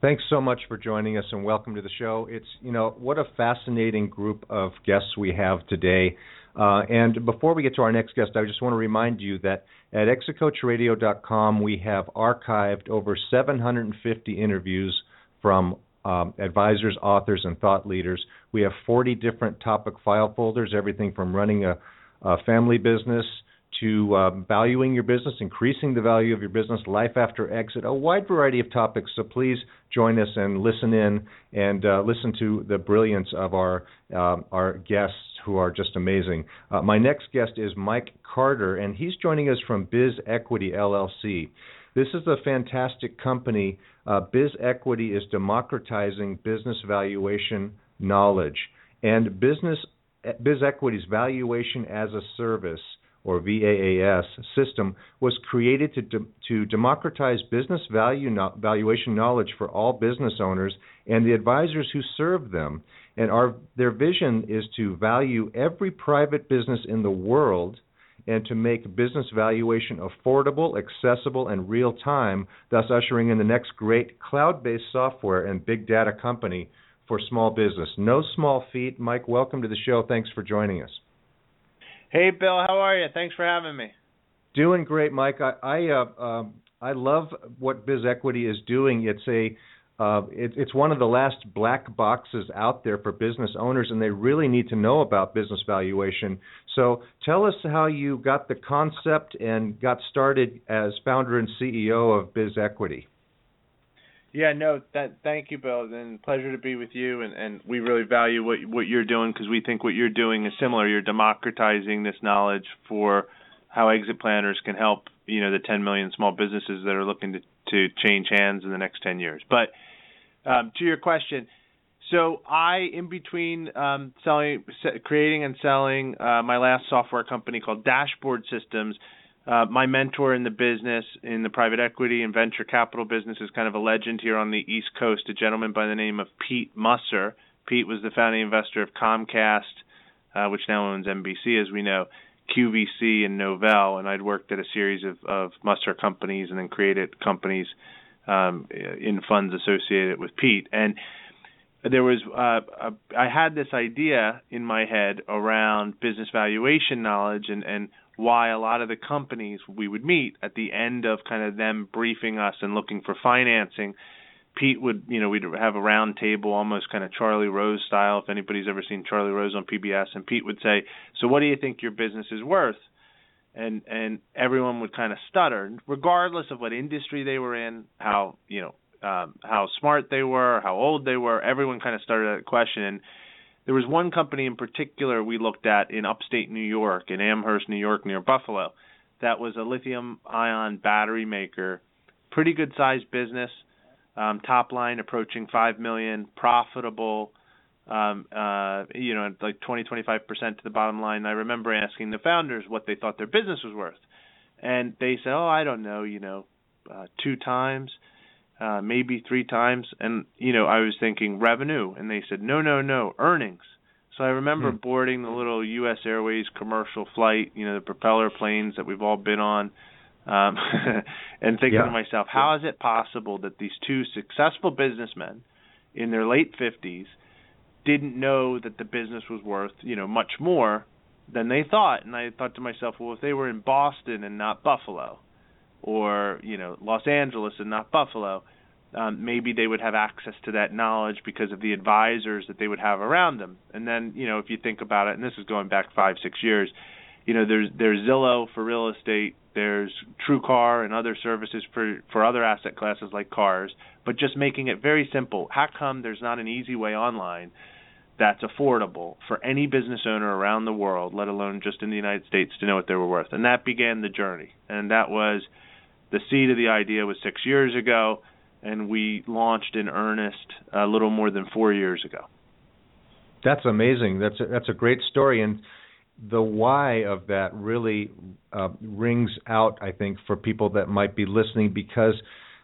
Thanks so much for joining us and welcome to the show. It's, you know, what a fascinating group of guests we have today. Uh, and before we get to our next guest, I just want to remind you that at exitcoachradio.com we have archived over 750 interviews from um, advisors, authors, and thought leaders. We have 40 different topic file folders, everything from running a, a family business to uh, valuing your business, increasing the value of your business, life after exit, a wide variety of topics. So please join us and listen in and uh, listen to the brilliance of our uh, our guests who are just amazing. Uh, my next guest is Mike Carter, and he's joining us from Biz Equity LLC. This is a fantastic company. Uh, Biz Equity is democratizing business valuation knowledge and business Biz Equity's valuation as a service or VAAS system was created to, de- to democratize business value no- valuation knowledge for all business owners and the advisors who serve them. And our, their vision is to value every private business in the world and to make business valuation affordable, accessible, and real time, thus ushering in the next great cloud based software and big data company for small business. No small feat. Mike, welcome to the show. Thanks for joining us. Hey, Bill, how are you? Thanks for having me. Doing great, Mike. I I, uh, um, I love what Biz Equity is doing. It's a uh, it, it's one of the last black boxes out there for business owners, and they really need to know about business valuation. So, tell us how you got the concept and got started as founder and CEO of Biz Equity. Yeah, no, that, thank you, Bill, and pleasure to be with you. And, and we really value what what you're doing because we think what you're doing is similar. You're democratizing this knowledge for how exit planners can help you know the 10 million small businesses that are looking to to change hands in the next 10 years. But um, to your question, so I, in between um, selling, creating and selling uh, my last software company called Dashboard Systems uh, my mentor in the business, in the private equity and venture capital business, is kind of a legend here on the East Coast. A gentleman by the name of Pete Musser. Pete was the founding investor of Comcast, uh, which now owns NBC, as we know, QVC and Novell. And I'd worked at a series of, of Musser companies and then created companies um, in funds associated with Pete. And there was uh, a, I had this idea in my head around business valuation knowledge and and why a lot of the companies we would meet at the end of kind of them briefing us and looking for financing Pete would, you know, we'd have a round table, almost kind of Charlie Rose style. If anybody's ever seen Charlie Rose on PBS, and Pete would say, "So, what do you think your business is worth?" And and everyone would kind of stutter, regardless of what industry they were in, how you know um, how smart they were, how old they were. Everyone kind of started that question, and there was one company in particular we looked at in upstate New York, in Amherst, New York, near Buffalo, that was a lithium ion battery maker. Pretty good sized business. Um, top line approaching five million, profitable. Um, uh, you know, like 20, 25 percent to the bottom line. I remember asking the founders what they thought their business was worth, and they said, "Oh, I don't know. You know, uh, two times." Uh, maybe three times, and you know I was thinking revenue, and they said no, no, no, earnings. So I remember hmm. boarding the little U.S. Airways commercial flight, you know, the propeller planes that we've all been on, um, and thinking yeah. to myself, how is it possible that these two successful businessmen in their late 50s didn't know that the business was worth, you know, much more than they thought? And I thought to myself, well, if they were in Boston and not Buffalo, or you know Los Angeles and not Buffalo, um, maybe they would have access to that knowledge because of the advisors that they would have around them. And then you know if you think about it, and this is going back five six years, you know there's there's Zillow for real estate, there's TrueCar and other services for for other asset classes like cars, but just making it very simple. How come there's not an easy way online? that's affordable for any business owner around the world, let alone just in the United States, to know what they were worth. And that began the journey. And that was the seed of the idea was six years ago. And we launched in earnest a little more than four years ago. That's amazing. That's a, that's a great story, and the why of that really uh, rings out. I think for people that might be listening, because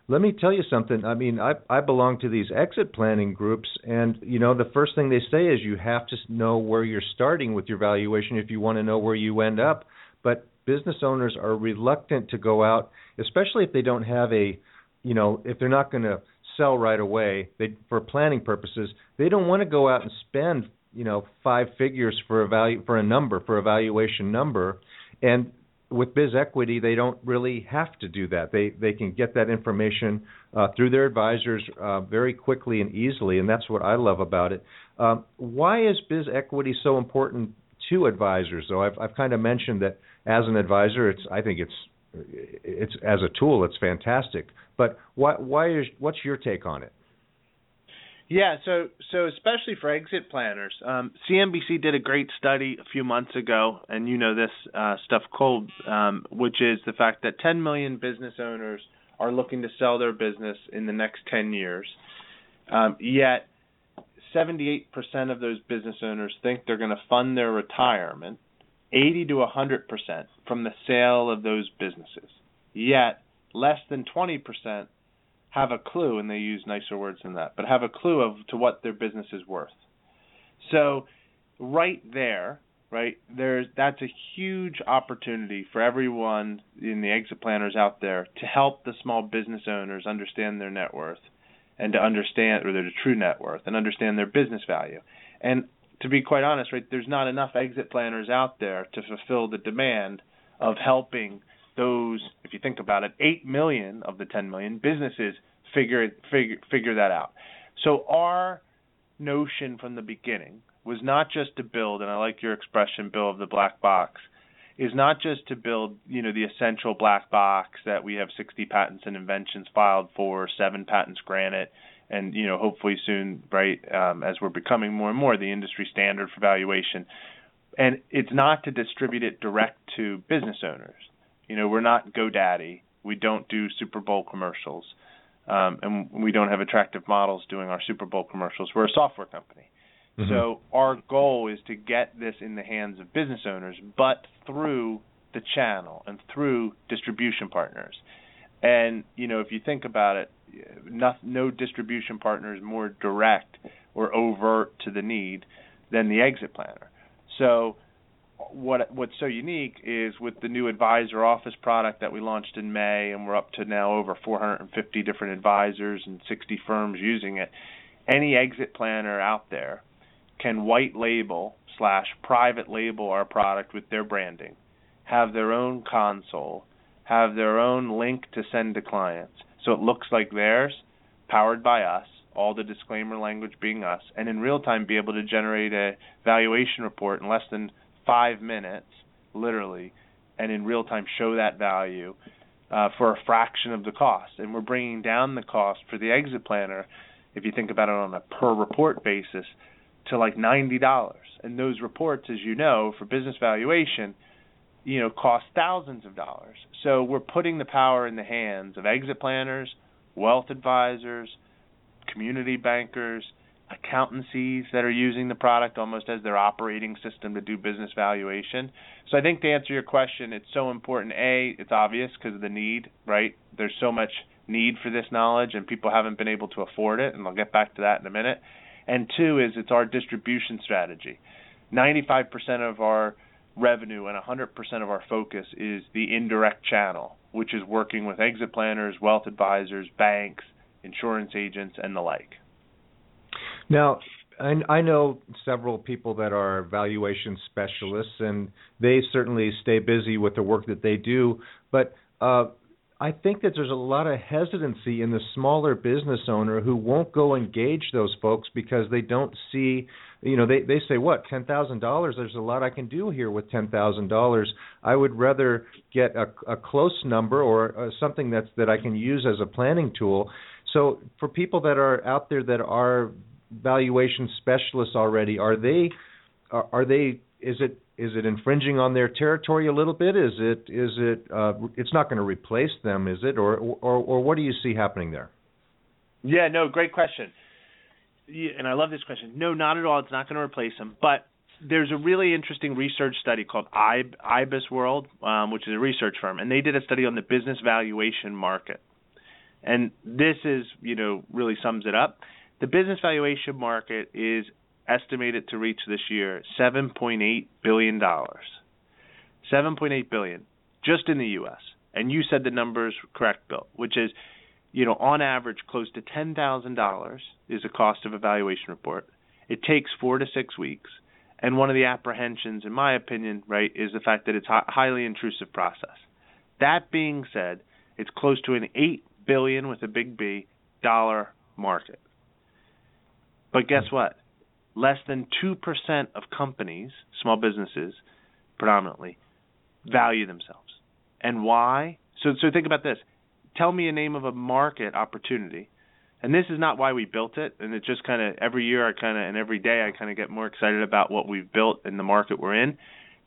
let me tell you something. I mean, I I belong to these exit planning groups, and you know the first thing they say is you have to know where you're starting with your valuation if you want to know where you end up. But business owners are reluctant to go out, especially if they don't have a you know, if they're not going to sell right away, they for planning purposes, they don't want to go out and spend, you know, five figures for a value for a number, for a valuation number. And with Biz Equity, they don't really have to do that. They they can get that information uh, through their advisors uh, very quickly and easily, and that's what I love about it. Um, why is Biz Equity so important to advisors? Though I've I've kind of mentioned that as an advisor, it's I think it's it's as a tool, it's fantastic. But why why is what's your take on it? Yeah, so so especially for exit planners, um, CNBC did a great study a few months ago, and you know this uh, stuff cold, um, which is the fact that 10 million business owners are looking to sell their business in the next 10 years. Um, yet, 78% of those business owners think they're going to fund their retirement 80 to 100% from the sale of those businesses. Yet, less than 20% have a clue, and they use nicer words than that, but have a clue of to what their business is worth. So, right there, right there's that's a huge opportunity for everyone in the exit planners out there to help the small business owners understand their net worth and to understand or their true net worth and understand their business value. And to be quite honest, right, there's not enough exit planners out there to fulfill the demand of helping those, if you think about it, 8 million of the 10 million businesses figure figure figure that out. So our notion from the beginning was not just to build, and I like your expression, Bill, of the black box, is not just to build, you know, the essential black box that we have 60 patents and inventions filed for, seven patents granted, and you know hopefully soon right um, as we're becoming more and more the industry standard for valuation and it's not to distribute it direct to business owners you know we're not godaddy. We don't do super bowl commercials. Um, and we don't have attractive models doing our super bowl commercials. We're a software company. Mm-hmm. so our goal is to get this in the hands of business owners but through the channel and through distribution partners. And you know if you think about it no, no distribution partner is more direct or overt to the need than the exit planner. So what what's so unique is with the new advisor office product that we launched in May and we're up to now over 450 different advisors and 60 firms using it. Any exit planner out there can white label slash private label our product with their branding, have their own console, have their own link to send to clients, so it looks like theirs, powered by us, all the disclaimer language being us, and in real time be able to generate a valuation report in less than five minutes, literally, and in real time show that value uh, for a fraction of the cost. And we're bringing down the cost for the exit planner, if you think about it on a per report basis, to like $90. And those reports, as you know, for business valuation, you know, cost thousands of dollars. So we're putting the power in the hands of exit planners, wealth advisors, community bankers, accountancies that are using the product almost as their operating system to do business valuation. So I think to answer your question, it's so important. A, it's obvious because of the need, right? There's so much need for this knowledge and people haven't been able to afford it, and I'll get back to that in a minute. And two is it's our distribution strategy. 95% of our revenue and 100% of our focus is the indirect channel, which is working with exit planners, wealth advisors, banks, insurance agents, and the like. Now, I, I know several people that are valuation specialists, and they certainly stay busy with the work that they do. But uh, I think that there's a lot of hesitancy in the smaller business owner who won't go engage those folks because they don't see you know they they say what ten thousand dollars there's a lot i can do here with ten thousand dollars i would rather get a, a close number or uh, something that's that i can use as a planning tool so for people that are out there that are valuation specialists already are they are, are they is it is it infringing on their territory a little bit is it is it uh, it's not going to replace them is it or, or or what do you see happening there Yeah, no, great question. And I love this question. No, not at all. It's not going to replace them, but there's a really interesting research study called IBIS World, um, which is a research firm, and they did a study on the business valuation market. And this is, you know, really sums it up. The business valuation market is estimated to reach this year 7.8 billion dollars. 7.8 billion just in the US. And you said the numbers correct, Bill, which is you know, on average close to $10,000 is the cost of a valuation report. It takes 4 to 6 weeks. And one of the apprehensions in my opinion, right, is the fact that it's a highly intrusive process. That being said, it's close to an 8 billion with a big B dollar market. But guess what? Less than 2% of companies, small businesses predominantly, value themselves. And why? So so think about this. Tell me a name of a market opportunity. And this is not why we built it, and it's just kind of every year I kind of and every day I kind of get more excited about what we've built and the market we're in.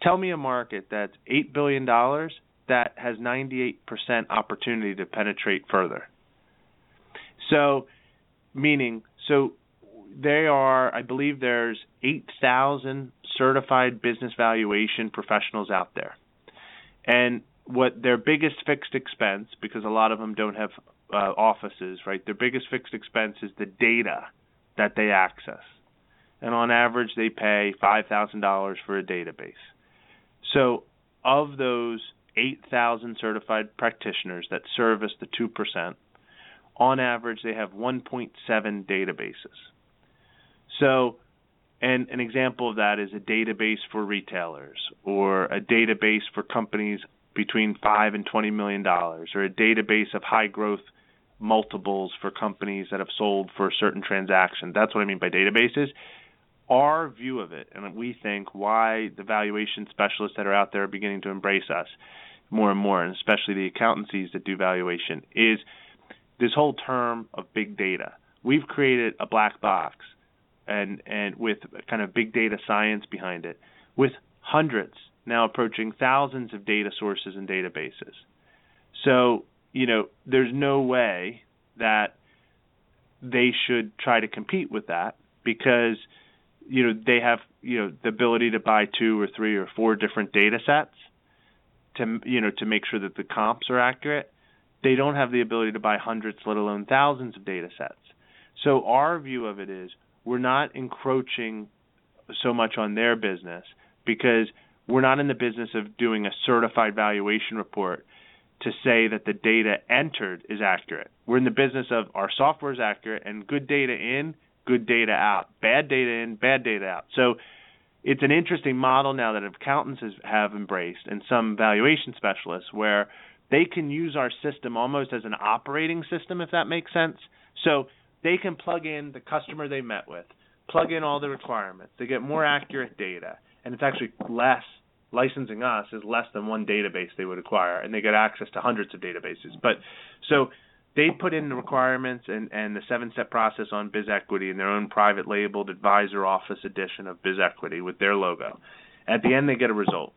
Tell me a market that's 8 billion dollars that has 98% opportunity to penetrate further. So meaning so they are, I believe there's 8,000 certified business valuation professionals out there. And what their biggest fixed expense, because a lot of them don't have uh, offices, right? Their biggest fixed expense is the data that they access. And on average, they pay $5,000 for a database. So, of those 8,000 certified practitioners that service the 2%, on average, they have 1.7 databases. So, and an example of that is a database for retailers or a database for companies between 5 and 20 million dollars or a database of high growth multiples for companies that have sold for a certain transaction. That's what I mean by databases. Our view of it, and we think why the valuation specialists that are out there are beginning to embrace us more and more, and especially the accountancies that do valuation, is this whole term of big data. We've created a black box and and with kind of big data science behind it, with hundreds now approaching thousands of data sources and databases. So you know, there's no way that they should try to compete with that because you know they have you know the ability to buy two or three or four different data sets to you know to make sure that the comps are accurate they don't have the ability to buy hundreds let alone thousands of data sets so our view of it is we're not encroaching so much on their business because we're not in the business of doing a certified valuation report to say that the data entered is accurate. We're in the business of our software is accurate and good data in, good data out. Bad data in, bad data out. So it's an interesting model now that accountants have embraced and some valuation specialists where they can use our system almost as an operating system if that makes sense. So they can plug in the customer they met with, plug in all the requirements. They get more accurate data, and it's actually less. Licensing us is less than one database they would acquire, and they get access to hundreds of databases. But so they put in the requirements and, and the seven step process on BizEquity in their own private labeled advisor office edition of BizEquity with their logo. At the end, they get a result.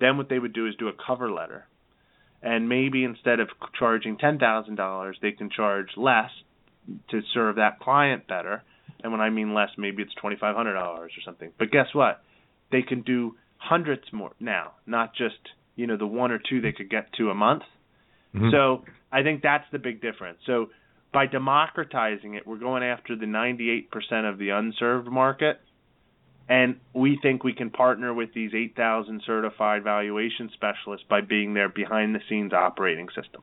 Then what they would do is do a cover letter, and maybe instead of charging ten thousand dollars, they can charge less to serve that client better. And when I mean less, maybe it's twenty five hundred dollars or something. But guess what? They can do hundreds more now, not just you know the one or two they could get to a month. Mm-hmm. So I think that's the big difference. So by democratizing it, we're going after the 98% of the unserved market. And we think we can partner with these 8,000 certified valuation specialists by being their behind the scenes operating system.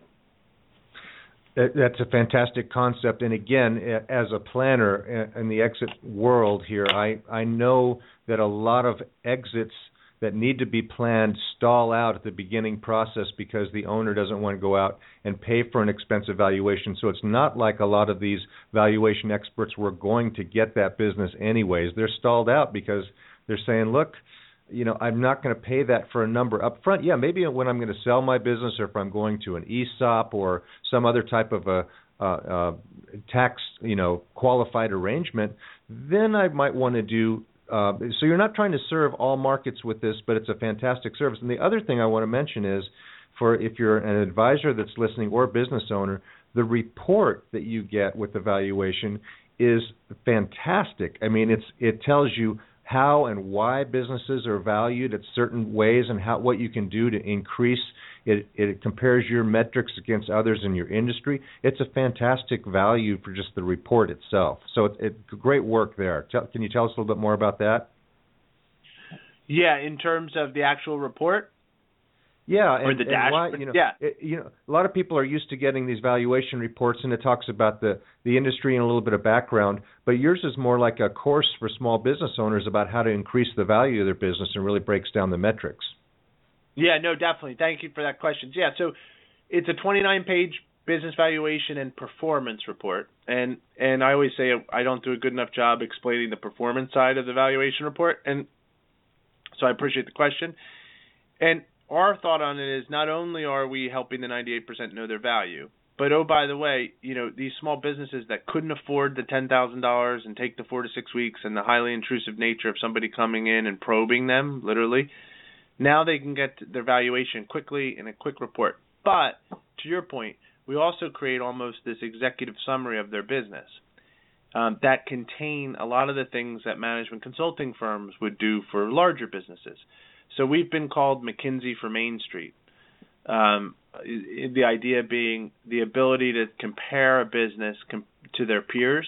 That's a fantastic concept, and again, as a planner in the exit world here, I I know that a lot of exits that need to be planned stall out at the beginning process because the owner doesn't want to go out and pay for an expensive valuation. So it's not like a lot of these valuation experts were going to get that business anyways. They're stalled out because they're saying, look, you know, I'm not going to pay that for a number up front. Yeah, maybe when I'm going to sell my business or if I'm going to an ESOP or some other type of a uh, uh, tax, you know, qualified arrangement, then I might want to do. Uh, so you're not trying to serve all markets with this, but it's a fantastic service. And the other thing I want to mention is, for if you're an advisor that's listening or business owner, the report that you get with the valuation is fantastic. I mean, it's it tells you how and why businesses are valued at certain ways and how what you can do to increase it it compares your metrics against others in your industry. It's a fantastic value for just the report itself. So it's it, great work there. Tell, can you tell us a little bit more about that? Yeah in terms of the actual report yeah, and, or the dash. you know, yeah, it, you know, a lot of people are used to getting these valuation reports, and it talks about the the industry and a little bit of background. But yours is more like a course for small business owners about how to increase the value of their business, and really breaks down the metrics. Yeah, no, definitely. Thank you for that question. Yeah, so it's a 29 page business valuation and performance report, and and I always say I don't do a good enough job explaining the performance side of the valuation report, and so I appreciate the question. And our thought on it is not only are we helping the 98% know their value, but oh by the way, you know these small businesses that couldn't afford the ten thousand dollars and take the four to six weeks and the highly intrusive nature of somebody coming in and probing them, literally, now they can get their valuation quickly in a quick report. But to your point, we also create almost this executive summary of their business um, that contain a lot of the things that management consulting firms would do for larger businesses. So we've been called McKinsey for Main Street. Um, the idea being the ability to compare a business com- to their peers.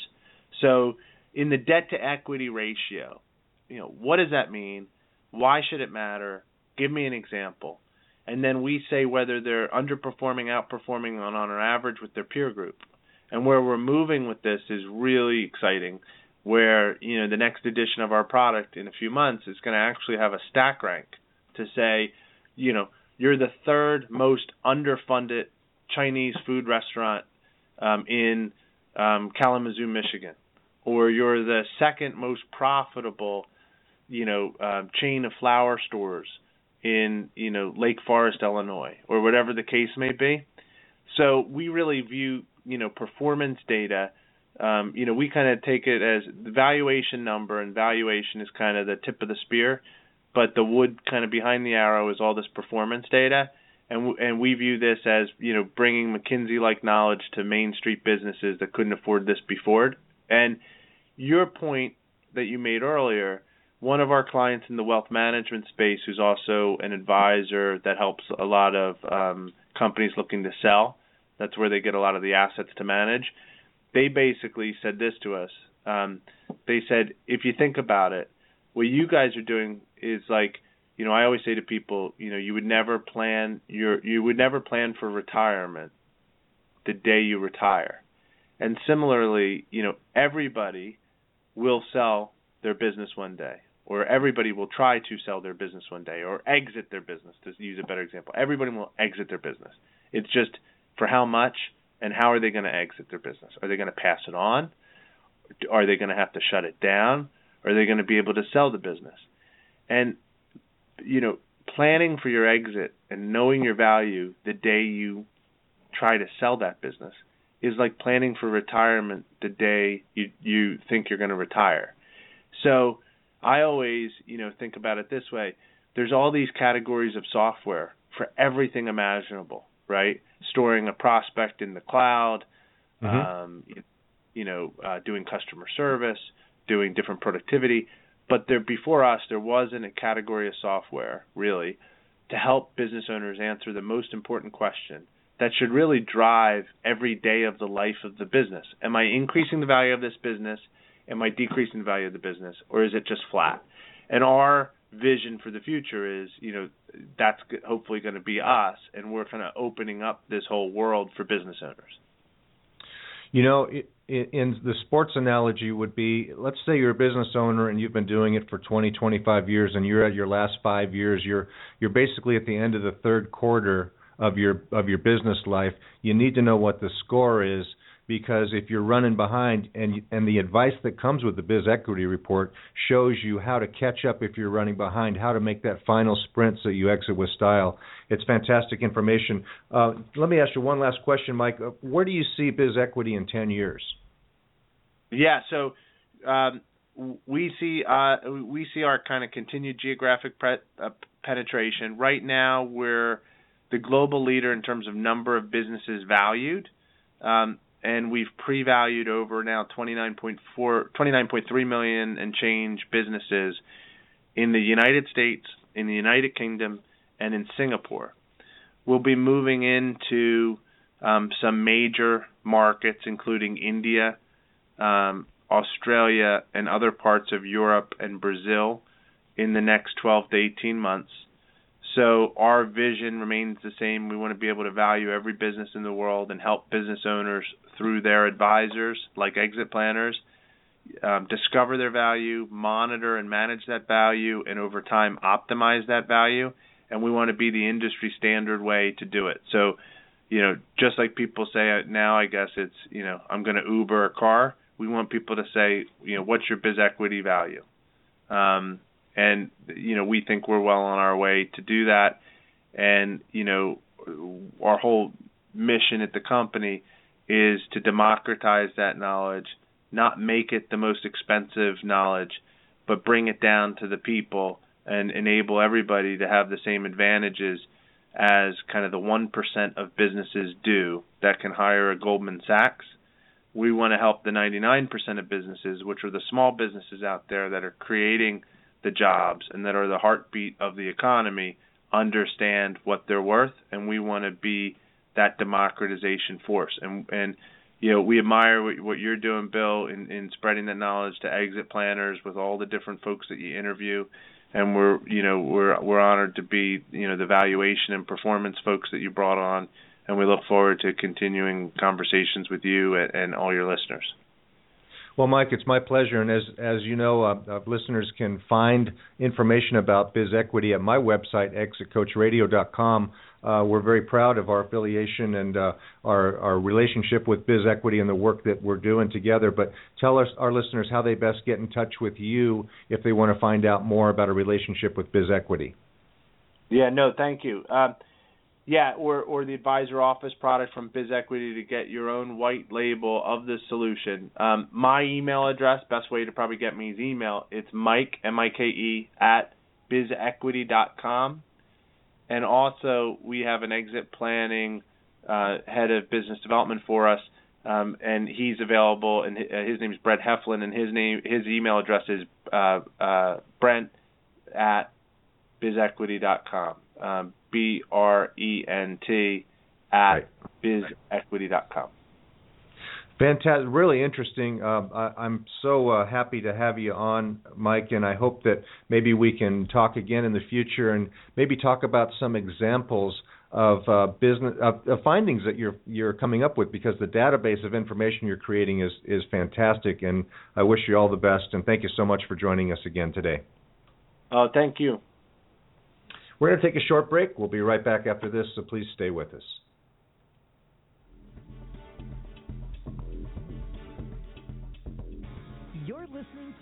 So in the debt to equity ratio, you know, what does that mean? Why should it matter? Give me an example. And then we say whether they're underperforming, outperforming on, on an average with their peer group. And where we're moving with this is really exciting where you know the next edition of our product in a few months is going to actually have a stack rank to say, you know, you're the third most underfunded Chinese food restaurant um, in um, Kalamazoo, Michigan, or you're the second most profitable, you know, uh, chain of flower stores in you know Lake Forest, Illinois, or whatever the case may be. So we really view you know performance data um, you know, we kind of take it as the valuation number, and valuation is kind of the tip of the spear, but the wood kind of behind the arrow is all this performance data, and w- and we view this as you know bringing McKinsey-like knowledge to Main Street businesses that couldn't afford this before. And your point that you made earlier, one of our clients in the wealth management space, who's also an advisor that helps a lot of um, companies looking to sell. That's where they get a lot of the assets to manage they basically said this to us. Um, they said, if you think about it, what you guys are doing is like, you know, I always say to people, you know, you would never plan your you would never plan for retirement the day you retire. And similarly, you know, everybody will sell their business one day or everybody will try to sell their business one day or exit their business to use a better example. Everybody will exit their business. It's just for how much and how are they going to exit their business? Are they going to pass it on? Are they going to have to shut it down? Are they going to be able to sell the business? And you know, planning for your exit and knowing your value the day you try to sell that business is like planning for retirement the day you you think you're going to retire. So, I always, you know, think about it this way. There's all these categories of software for everything imaginable right? Storing a prospect in the cloud, mm-hmm. um, you know, uh, doing customer service, doing different productivity. But there, before us, there wasn't a category of software really to help business owners answer the most important question that should really drive every day of the life of the business. Am I increasing the value of this business? Am I decreasing the value of the business, or is it just flat? And our vision for the future is, you know, that's hopefully going to be us, and we're kind of opening up this whole world for business owners. You know, in the sports analogy would be, let's say you're a business owner and you've been doing it for 20, 25 years, and you're at your last five years. You're you're basically at the end of the third quarter of your of your business life. You need to know what the score is because if you're running behind and and the advice that comes with the biz equity report shows you how to catch up if you're running behind how to make that final sprint so you exit with style it's fantastic information. Uh, let me ask you one last question mike. Uh, where do you see biz equity in 10 years? Yeah so um, we see uh, we see our kind of continued geographic pre- uh, penetration. Right now we're the global leader in terms of number of businesses valued. Um, and we've pre-valued over now 29.4, 29.3 million and change businesses in the United States, in the United Kingdom, and in Singapore. We'll be moving into um, some major markets, including India, um, Australia, and other parts of Europe and Brazil in the next 12 to 18 months. So our vision remains the same. We want to be able to value every business in the world and help business owners through their advisors, like exit planners, um, discover their value, monitor and manage that value, and over time optimize that value. And we want to be the industry standard way to do it. So, you know, just like people say now, I guess it's, you know, I'm going to Uber a car. We want people to say, you know, what's your biz equity value? Um, and you know, we think we're well on our way to do that. And you know, our whole mission at the company is to democratize that knowledge, not make it the most expensive knowledge, but bring it down to the people and enable everybody to have the same advantages as kind of the 1% of businesses do that can hire a Goldman Sachs. We want to help the 99% of businesses, which are the small businesses out there that are creating the jobs and that are the heartbeat of the economy, understand what they're worth, and we want to be that democratization force. And and you know we admire what, what you're doing, Bill, in, in spreading that knowledge to exit planners with all the different folks that you interview. And we're you know we're we're honored to be you know the valuation and performance folks that you brought on, and we look forward to continuing conversations with you and, and all your listeners. Well, Mike, it's my pleasure, and as as you know, uh, uh, listeners can find information about Biz Equity at my website, exitcoachradio.com. Uh, we're very proud of our affiliation and uh, our our relationship with Biz Equity and the work that we're doing together. But tell us our listeners how they best get in touch with you if they want to find out more about a relationship with Biz Equity. Yeah, no, thank you. Uh, yeah, or or the advisor office product from Biz Equity to get your own white label of the solution. Um, my email address, best way to probably get me is email. It's Mike M I K E at bizequity.com. And also, we have an exit planning uh, head of business development for us, um, and he's available. And his name is Brent Heflin, and his name his email address is uh, uh, Brent at bizequity.com. Um, B R E N T at right. bizequity.com. Fantastic, really interesting. Uh, I, am so uh, happy to have you on, Mike, and I hope that maybe we can talk again in the future and maybe talk about some examples of uh, business of, of, findings that you're you're coming up with because the database of information you're creating is is fantastic. And I wish you all the best and thank you so much for joining us again today. Oh, thank you. We're going to take a short break. We'll be right back after this, so please stay with us.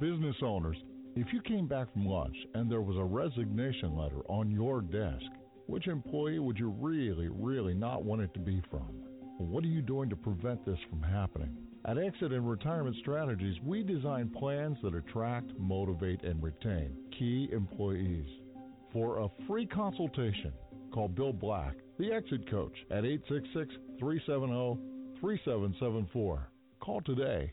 Business owners, if you came back from lunch and there was a resignation letter on your desk, which employee would you really, really not want it to be from? What are you doing to prevent this from happening? At Exit and Retirement Strategies, we design plans that attract, motivate, and retain key employees. For a free consultation, call Bill Black, the Exit Coach, at 866 370 3774. Call today.